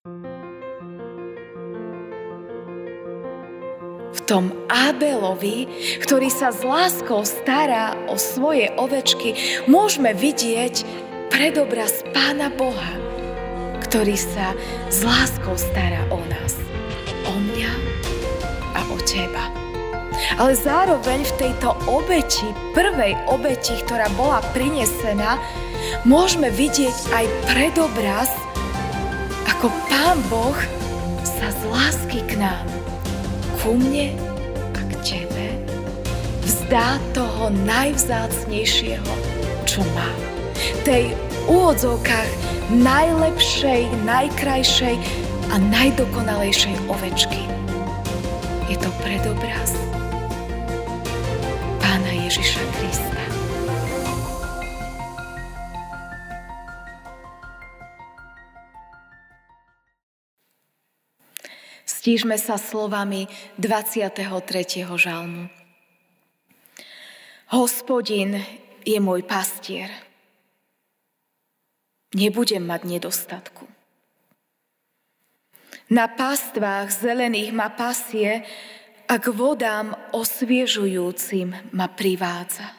V tom Abelovi, ktorý sa s láskou stará o svoje ovečky, môžeme vidieť predobraz Pána Boha, ktorý sa s láskou stará o nás, o mňa a o teba. Ale zároveň v tejto obeti, prvej obeti, ktorá bola prinesená, môžeme vidieť aj predobraz, ako Pán Boh sa z lásky k nám, ku mne a k tebe, vzdá toho najvzácnejšieho, čo má. Tej úvodzovkách najlepšej, najkrajšej a najdokonalejšej ovečky. Je to predobraz Pána Ježiša Krista. Stížme sa slovami 23. žalmu. Hospodin je môj pastier nebudem mať nedostatku. Na pastvách zelených ma pasie a k vodám osviežujúcim ma privádza.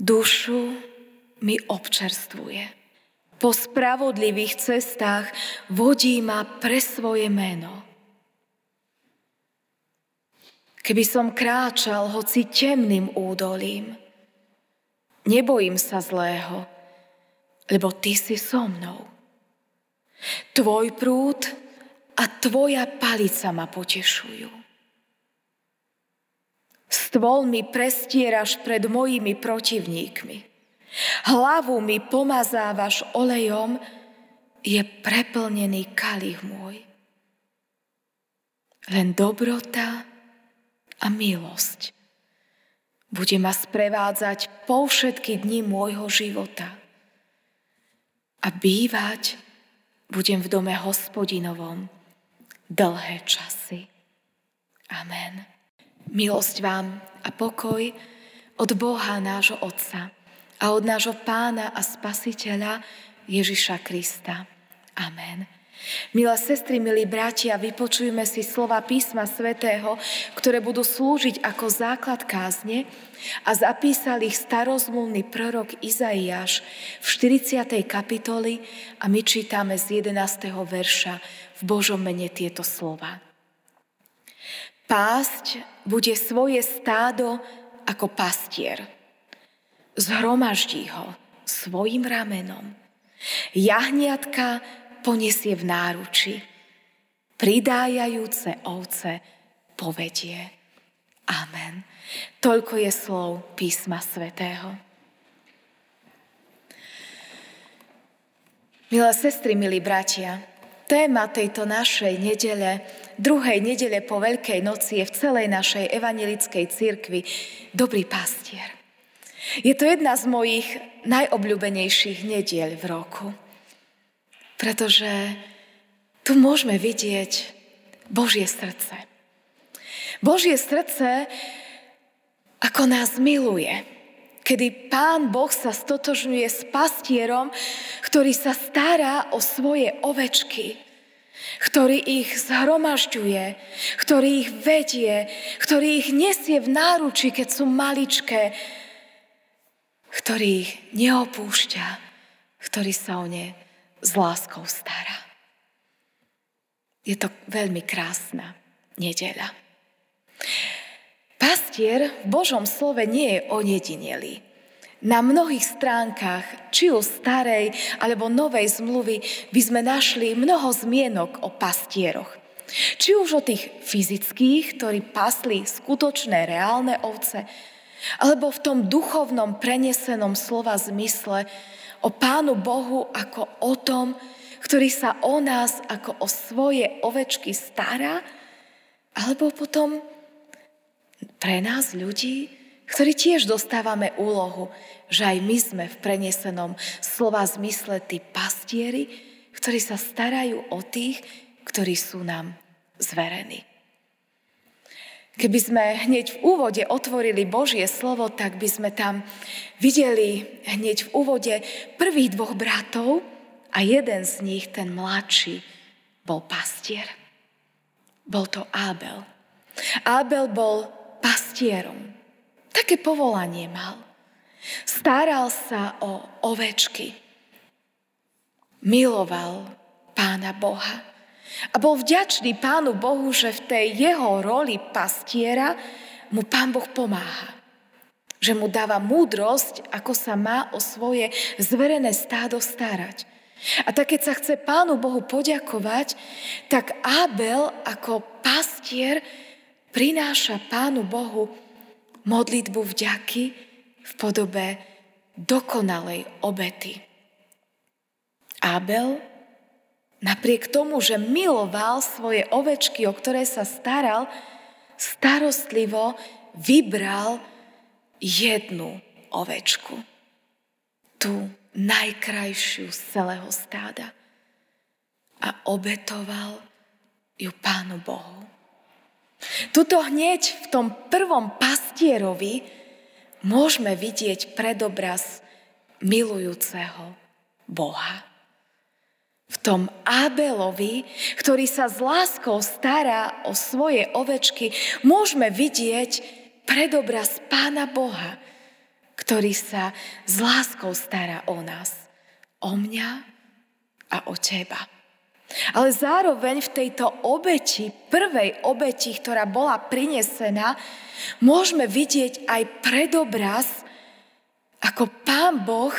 Dušu mi občerstvuje. Po spravodlivých cestách vodí ma pre svoje meno. Keby som kráčal hoci temným údolím, nebojím sa zlého, lebo Ty si so mnou. Tvoj prúd a Tvoja palica ma potešujú. Stôl mi prestieraš pred mojimi protivníkmi. Hlavu mi pomazávaš olejom, je preplnený kalich môj. Len dobrota a milosť bude ma sprevádzať po všetky dni môjho života a bývať budem v dome hospodinovom dlhé časy. Amen. Milosť vám a pokoj od Boha nášho Otca a od nášho Pána a Spasiteľa Ježiša Krista. Amen. Milé sestry, milí bratia, vypočujme si slova písma svätého, ktoré budú slúžiť ako základ kázne a zapísal ich starozmluvný prorok Izaiáš v 40. kapitoli a my čítame z 11. verša v Božom mene tieto slova. Pásť bude svoje stádo ako pastier. Zhromaždí ho svojim ramenom. Jahniatka poniesie v náruči. Pridájajúce ovce povedie. Amen. Toľko je slov písma svätého. Milé sestry, milí bratia, téma tejto našej nedele, druhej nedele po Veľkej noci je v celej našej evanelickej cirkvi Dobrý pastier. Je to jedna z mojich najobľúbenejších nediel v roku pretože tu môžeme vidieť Božie srdce. Božie srdce, ako nás miluje, kedy Pán Boh sa stotožňuje s pastierom, ktorý sa stará o svoje ovečky, ktorý ich zhromažďuje, ktorý ich vedie, ktorý ich nesie v náruči, keď sú maličké, ktorý ich neopúšťa, ktorý sa o ne s láskou stará. Je to veľmi krásna nedeľa. Pastier v Božom slove nie je ojedinelý. Na mnohých stránkach, či už starej alebo novej zmluvy, by sme našli mnoho zmienok o pastieroch. Či už o tých fyzických, ktorí pasli skutočné, reálne ovce, alebo v tom duchovnom prenesenom slova zmysle, o Pánu Bohu ako o tom, ktorý sa o nás ako o svoje ovečky stará, alebo potom pre nás ľudí, ktorí tiež dostávame úlohu, že aj my sme v prenesenom slova zmysle tí pastieri, ktorí sa starajú o tých, ktorí sú nám zverení. Keby sme hneď v úvode otvorili Božie slovo, tak by sme tam videli hneď v úvode prvých dvoch bratov, A jeden z nich, ten mladší, bol pastier. Bol to Abel. Abel bol pastierom. Také povolanie mal. Staral sa o ovečky. Miloval pána Boha. A bol vďačný pánu Bohu, že v tej jeho roli pastiera mu pán Boh pomáha. Že mu dáva múdrosť, ako sa má o svoje zverené stádo starať. A tak keď sa chce Pánu Bohu poďakovať, tak Abel ako pastier prináša Pánu Bohu modlitbu vďaky v podobe dokonalej obety. Abel, napriek tomu, že miloval svoje ovečky, o ktoré sa staral, starostlivo vybral jednu ovečku. Tú najkrajšiu z celého stáda. A obetoval ju Pánu Bohu. Tuto hneď v tom prvom pastierovi môžeme vidieť predobraz milujúceho Boha. V tom Abelovi, ktorý sa s láskou stará o svoje ovečky, môžeme vidieť predobraz Pána Boha, ktorý sa s láskou stará o nás, o mňa a o teba. Ale zároveň v tejto obeti, prvej obeti, ktorá bola prinesená, môžeme vidieť aj predobraz, ako Pán Boh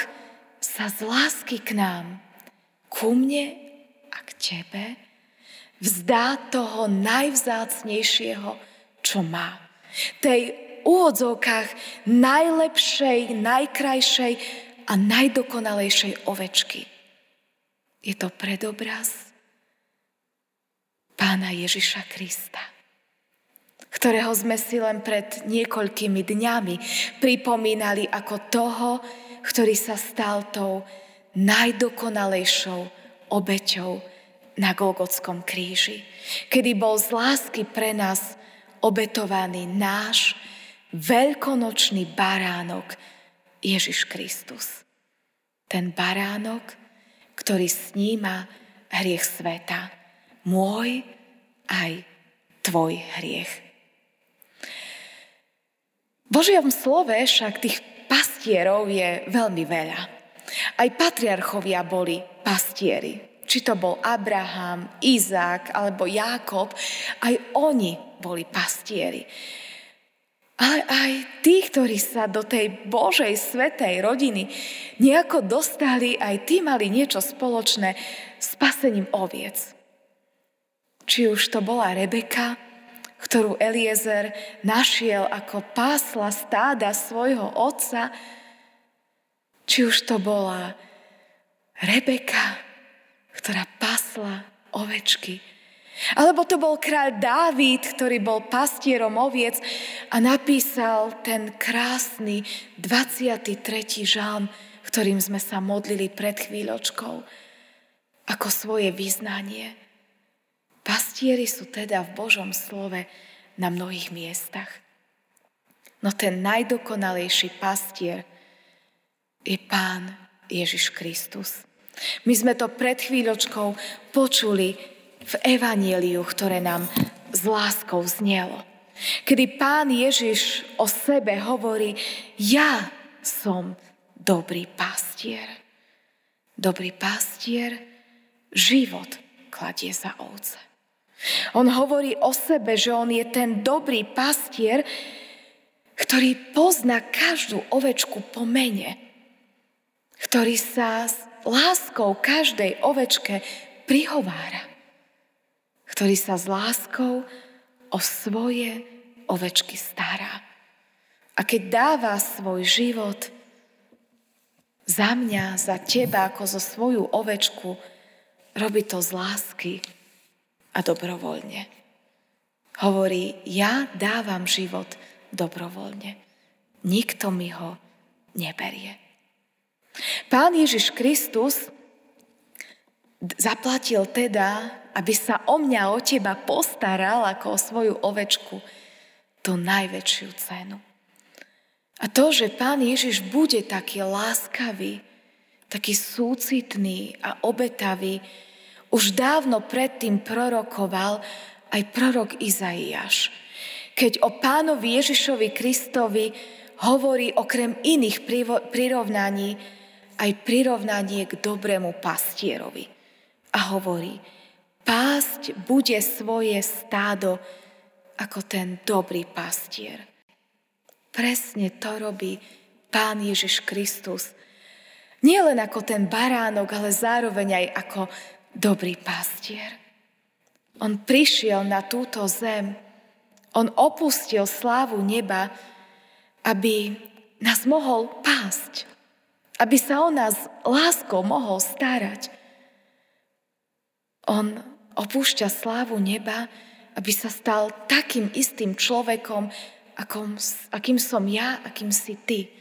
sa z lásky k nám, ku mne a k tebe, vzdá toho najvzácnejšieho, čo má. Tej úvodzovkách najlepšej, najkrajšej a najdokonalejšej ovečky. Je to predobraz pána Ježiša Krista, ktorého sme si len pred niekoľkými dňami pripomínali ako toho, ktorý sa stal tou najdokonalejšou obeťou na Golgotskom kríži, kedy bol z lásky pre nás obetovaný náš veľkonočný baránok Ježiš Kristus. Ten baránok, ktorý sníma hriech sveta. Môj aj tvoj hriech. V Božiom slove však tých pastierov je veľmi veľa. Aj patriarchovia boli pastieri. Či to bol Abraham, Izák alebo Jákob, aj oni boli pastieri. Ale aj tí, ktorí sa do tej Božej svetej rodiny nejako dostali, aj tí mali niečo spoločné s pasením oviec. Či už to bola Rebeka, ktorú Eliezer našiel ako pásla stáda svojho otca, či už to bola Rebeka, ktorá pasla ovečky alebo to bol kráľ Dávid, ktorý bol pastierom oviec a napísal ten krásny 23. žalm, ktorým sme sa modlili pred chvíľočkou, ako svoje vyznanie. Pastieri sú teda v Božom slove na mnohých miestach. No ten najdokonalejší pastier je Pán Ježiš Kristus. My sme to pred chvíľočkou počuli v evaníliu, ktoré nám s láskou znelo. Kedy pán Ježiš o sebe hovorí, ja som dobrý pastier. Dobrý pastier život kladie za ovce. On hovorí o sebe, že on je ten dobrý pastier, ktorý pozná každú ovečku po mene, ktorý sa s láskou každej ovečke prihovára ktorý sa s láskou o svoje ovečky stará. A keď dáva svoj život za mňa, za teba, ako zo svoju ovečku, robí to z lásky a dobrovoľne. Hovorí, ja dávam život dobrovoľne. Nikto mi ho neberie. Pán Ježiš Kristus zaplatil teda aby sa o mňa, o teba postaral ako o svoju ovečku, tú najväčšiu cenu. A to, že Pán Ježiš bude taký láskavý, taký súcitný a obetavý, už dávno predtým prorokoval aj prorok Izaiáš. Keď o pánovi Ježišovi Kristovi hovorí okrem iných prirovnaní aj prirovnanie k dobrému pastierovi. A hovorí, pásť bude svoje stádo ako ten dobrý pastier. Presne to robí Pán Ježiš Kristus. Nie len ako ten baránok, ale zároveň aj ako dobrý pastier. On prišiel na túto zem, on opustil slávu neba, aby nás mohol pásť, aby sa o nás láskou mohol starať. On opúšťa slávu neba, aby sa stal takým istým človekom, akom, akým som ja, akým si ty.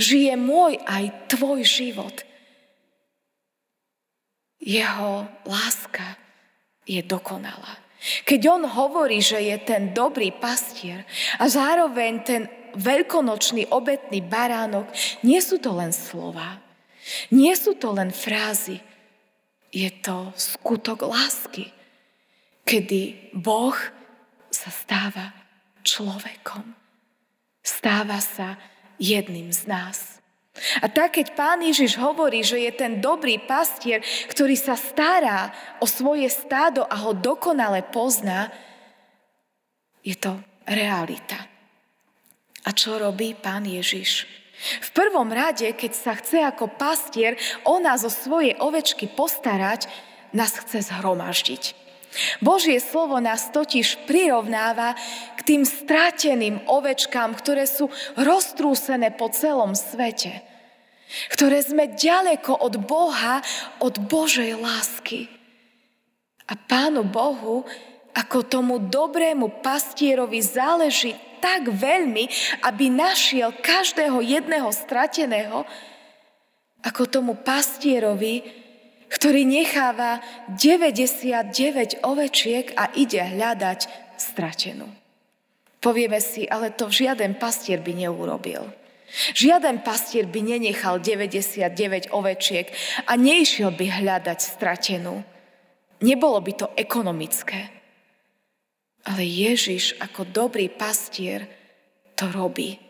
Žije môj aj tvoj život. Jeho láska je dokonalá. Keď on hovorí, že je ten dobrý pastier a zároveň ten veľkonočný obetný baránok, nie sú to len slova, nie sú to len frázy, je to skutok lásky, kedy Boh sa stáva človekom. Stáva sa jedným z nás. A tak, keď pán Ježiš hovorí, že je ten dobrý pastier, ktorý sa stará o svoje stádo a ho dokonale pozná, je to realita. A čo robí pán Ježiš? V prvom rade, keď sa chce ako pastier o nás, o svoje ovečky postarať, nás chce zhromaždiť. Božie slovo nás totiž prirovnáva k tým strateným ovečkám, ktoré sú roztrúsené po celom svete. Ktoré sme ďaleko od Boha, od Božej lásky. A Pánu Bohu, ako tomu dobrému pastierovi záleží tak veľmi, aby našiel každého jedného strateného, ako tomu pastierovi, ktorý necháva 99 ovečiek a ide hľadať stratenú. Povieme si, ale to žiaden pastier by neurobil. Žiaden pastier by nenechal 99 ovečiek a neišiel by hľadať stratenú. Nebolo by to ekonomické. Ale Ježiš ako dobrý pastier to robí.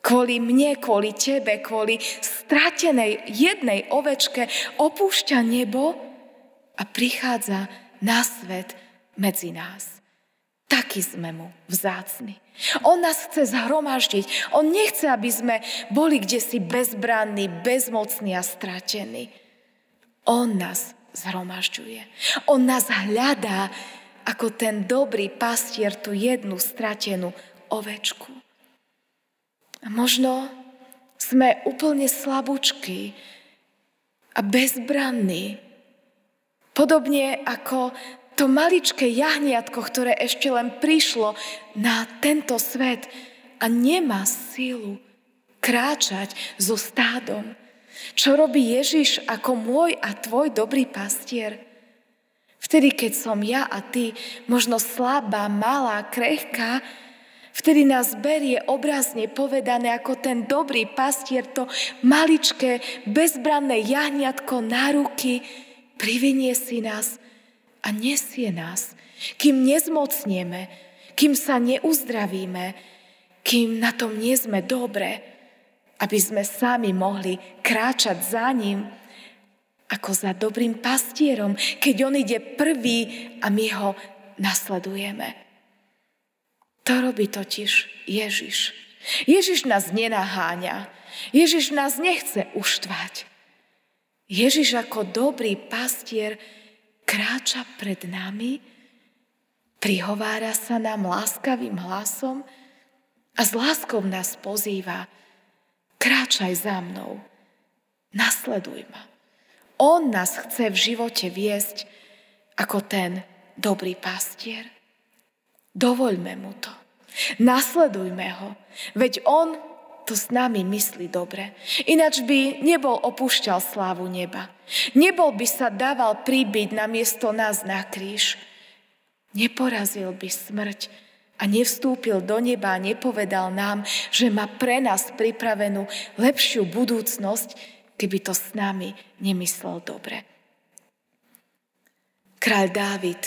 Kvôli mne, kvôli tebe, kvôli stratenej jednej ovečke opúšťa nebo a prichádza na svet medzi nás. Taký sme mu vzácni. On nás chce zhromaždiť. On nechce, aby sme boli kde si bezbranní, bezmocní a stratení. On nás zhromažďuje. On nás hľadá ako ten dobrý pastier tú jednu stratenú ovečku. A možno sme úplne slabúčky a bezbranní. Podobne ako to maličké jahniatko, ktoré ešte len prišlo na tento svet a nemá sílu kráčať so stádom. Čo robí Ježiš ako môj a tvoj dobrý pastier? Vtedy, keď som ja a ty možno slabá, malá, krehká, Vtedy nás berie obrazne povedané ako ten dobrý pastier, to maličké, bezbranné jahniatko na ruky, privinie si nás a nesie nás, kým nezmocnieme, kým sa neuzdravíme, kým na tom nie sme dobre, aby sme sami mohli kráčať za ním, ako za dobrým pastierom, keď on ide prvý a my ho nasledujeme. To robí totiž Ježiš. Ježiš nás nenaháňa. Ježiš nás nechce uštvať. Ježiš ako dobrý pastier kráča pred nami, prihovára sa nám láskavým hlasom a s láskou nás pozýva. Kráčaj za mnou, nasleduj ma. On nás chce v živote viesť ako ten dobrý pastier. Dovoľme mu to. Nasledujme ho, veď on to s nami myslí dobre. Ináč by nebol opúšťal slávu neba. Nebol by sa dával pribiť na miesto nás na kríž. Neporazil by smrť a nevstúpil do neba a nepovedal nám, že má pre nás pripravenú lepšiu budúcnosť, keby to s nami nemyslel dobre. Kráľ Dávid,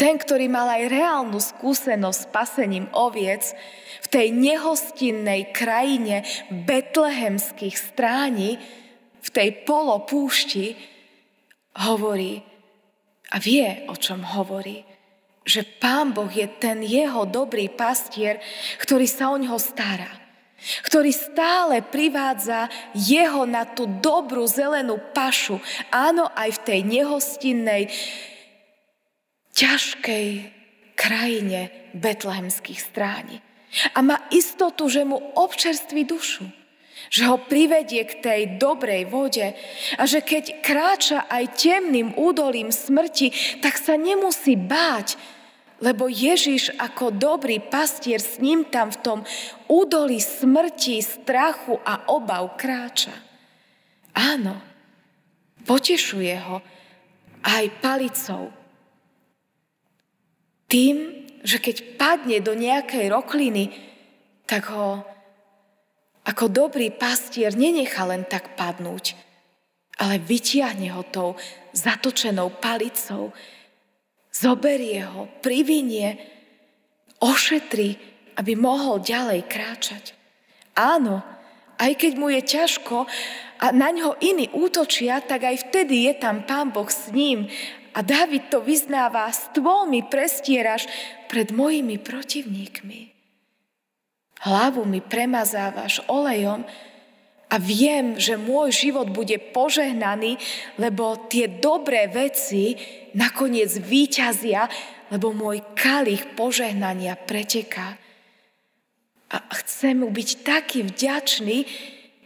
ten, ktorý mal aj reálnu skúsenosť s pasením oviec v tej nehostinnej krajine betlehemských stráni, v tej polopúšti, hovorí a vie, o čom hovorí. Že Pán Boh je ten jeho dobrý pastier, ktorý sa o ňoho stará ktorý stále privádza jeho na tú dobrú zelenú pašu. Áno, aj v tej nehostinnej, ťažkej krajine betlehemských stráni. A má istotu, že mu občerství dušu. Že ho privedie k tej dobrej vode a že keď kráča aj temným údolím smrti, tak sa nemusí báť, lebo Ježiš ako dobrý pastier s ním tam v tom údolí smrti, strachu a obav kráča. Áno, potešuje ho aj palicou. Tým, že keď padne do nejakej rokliny, tak ho ako dobrý pastier nenechá len tak padnúť, ale vytiahne ho tou zatočenou palicou, zoberie ho, privinie, ošetrí, aby mohol ďalej kráčať. Áno, aj keď mu je ťažko a na ňo iní útočia, tak aj vtedy je tam Pán Boh s ním. A David to vyznáva, stôl mi prestieraš pred mojimi protivníkmi. Hlavu mi premazávaš olejom, a viem, že môj život bude požehnaný, lebo tie dobré veci nakoniec výťazia, lebo môj kalich požehnania preteká. A chcem mu byť taký vďačný,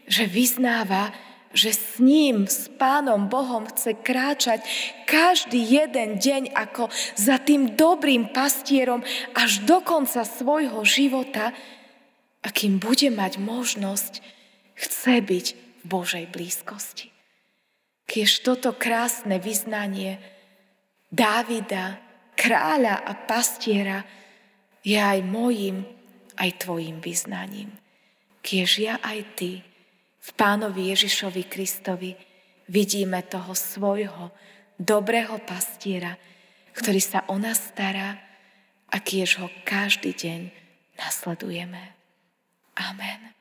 že vyznáva, že s ním, s Pánom Bohom chce kráčať každý jeden deň ako za tým dobrým pastierom až do konca svojho života, a kým bude mať možnosť chce byť v Božej blízkosti. Kiež toto krásne vyznanie Dávida, kráľa a pastiera je aj mojim, aj tvojim vyznaním. Kiež ja aj ty v pánovi Ježišovi Kristovi vidíme toho svojho dobrého pastiera, ktorý sa o nás stará a kiež ho každý deň nasledujeme. Amen.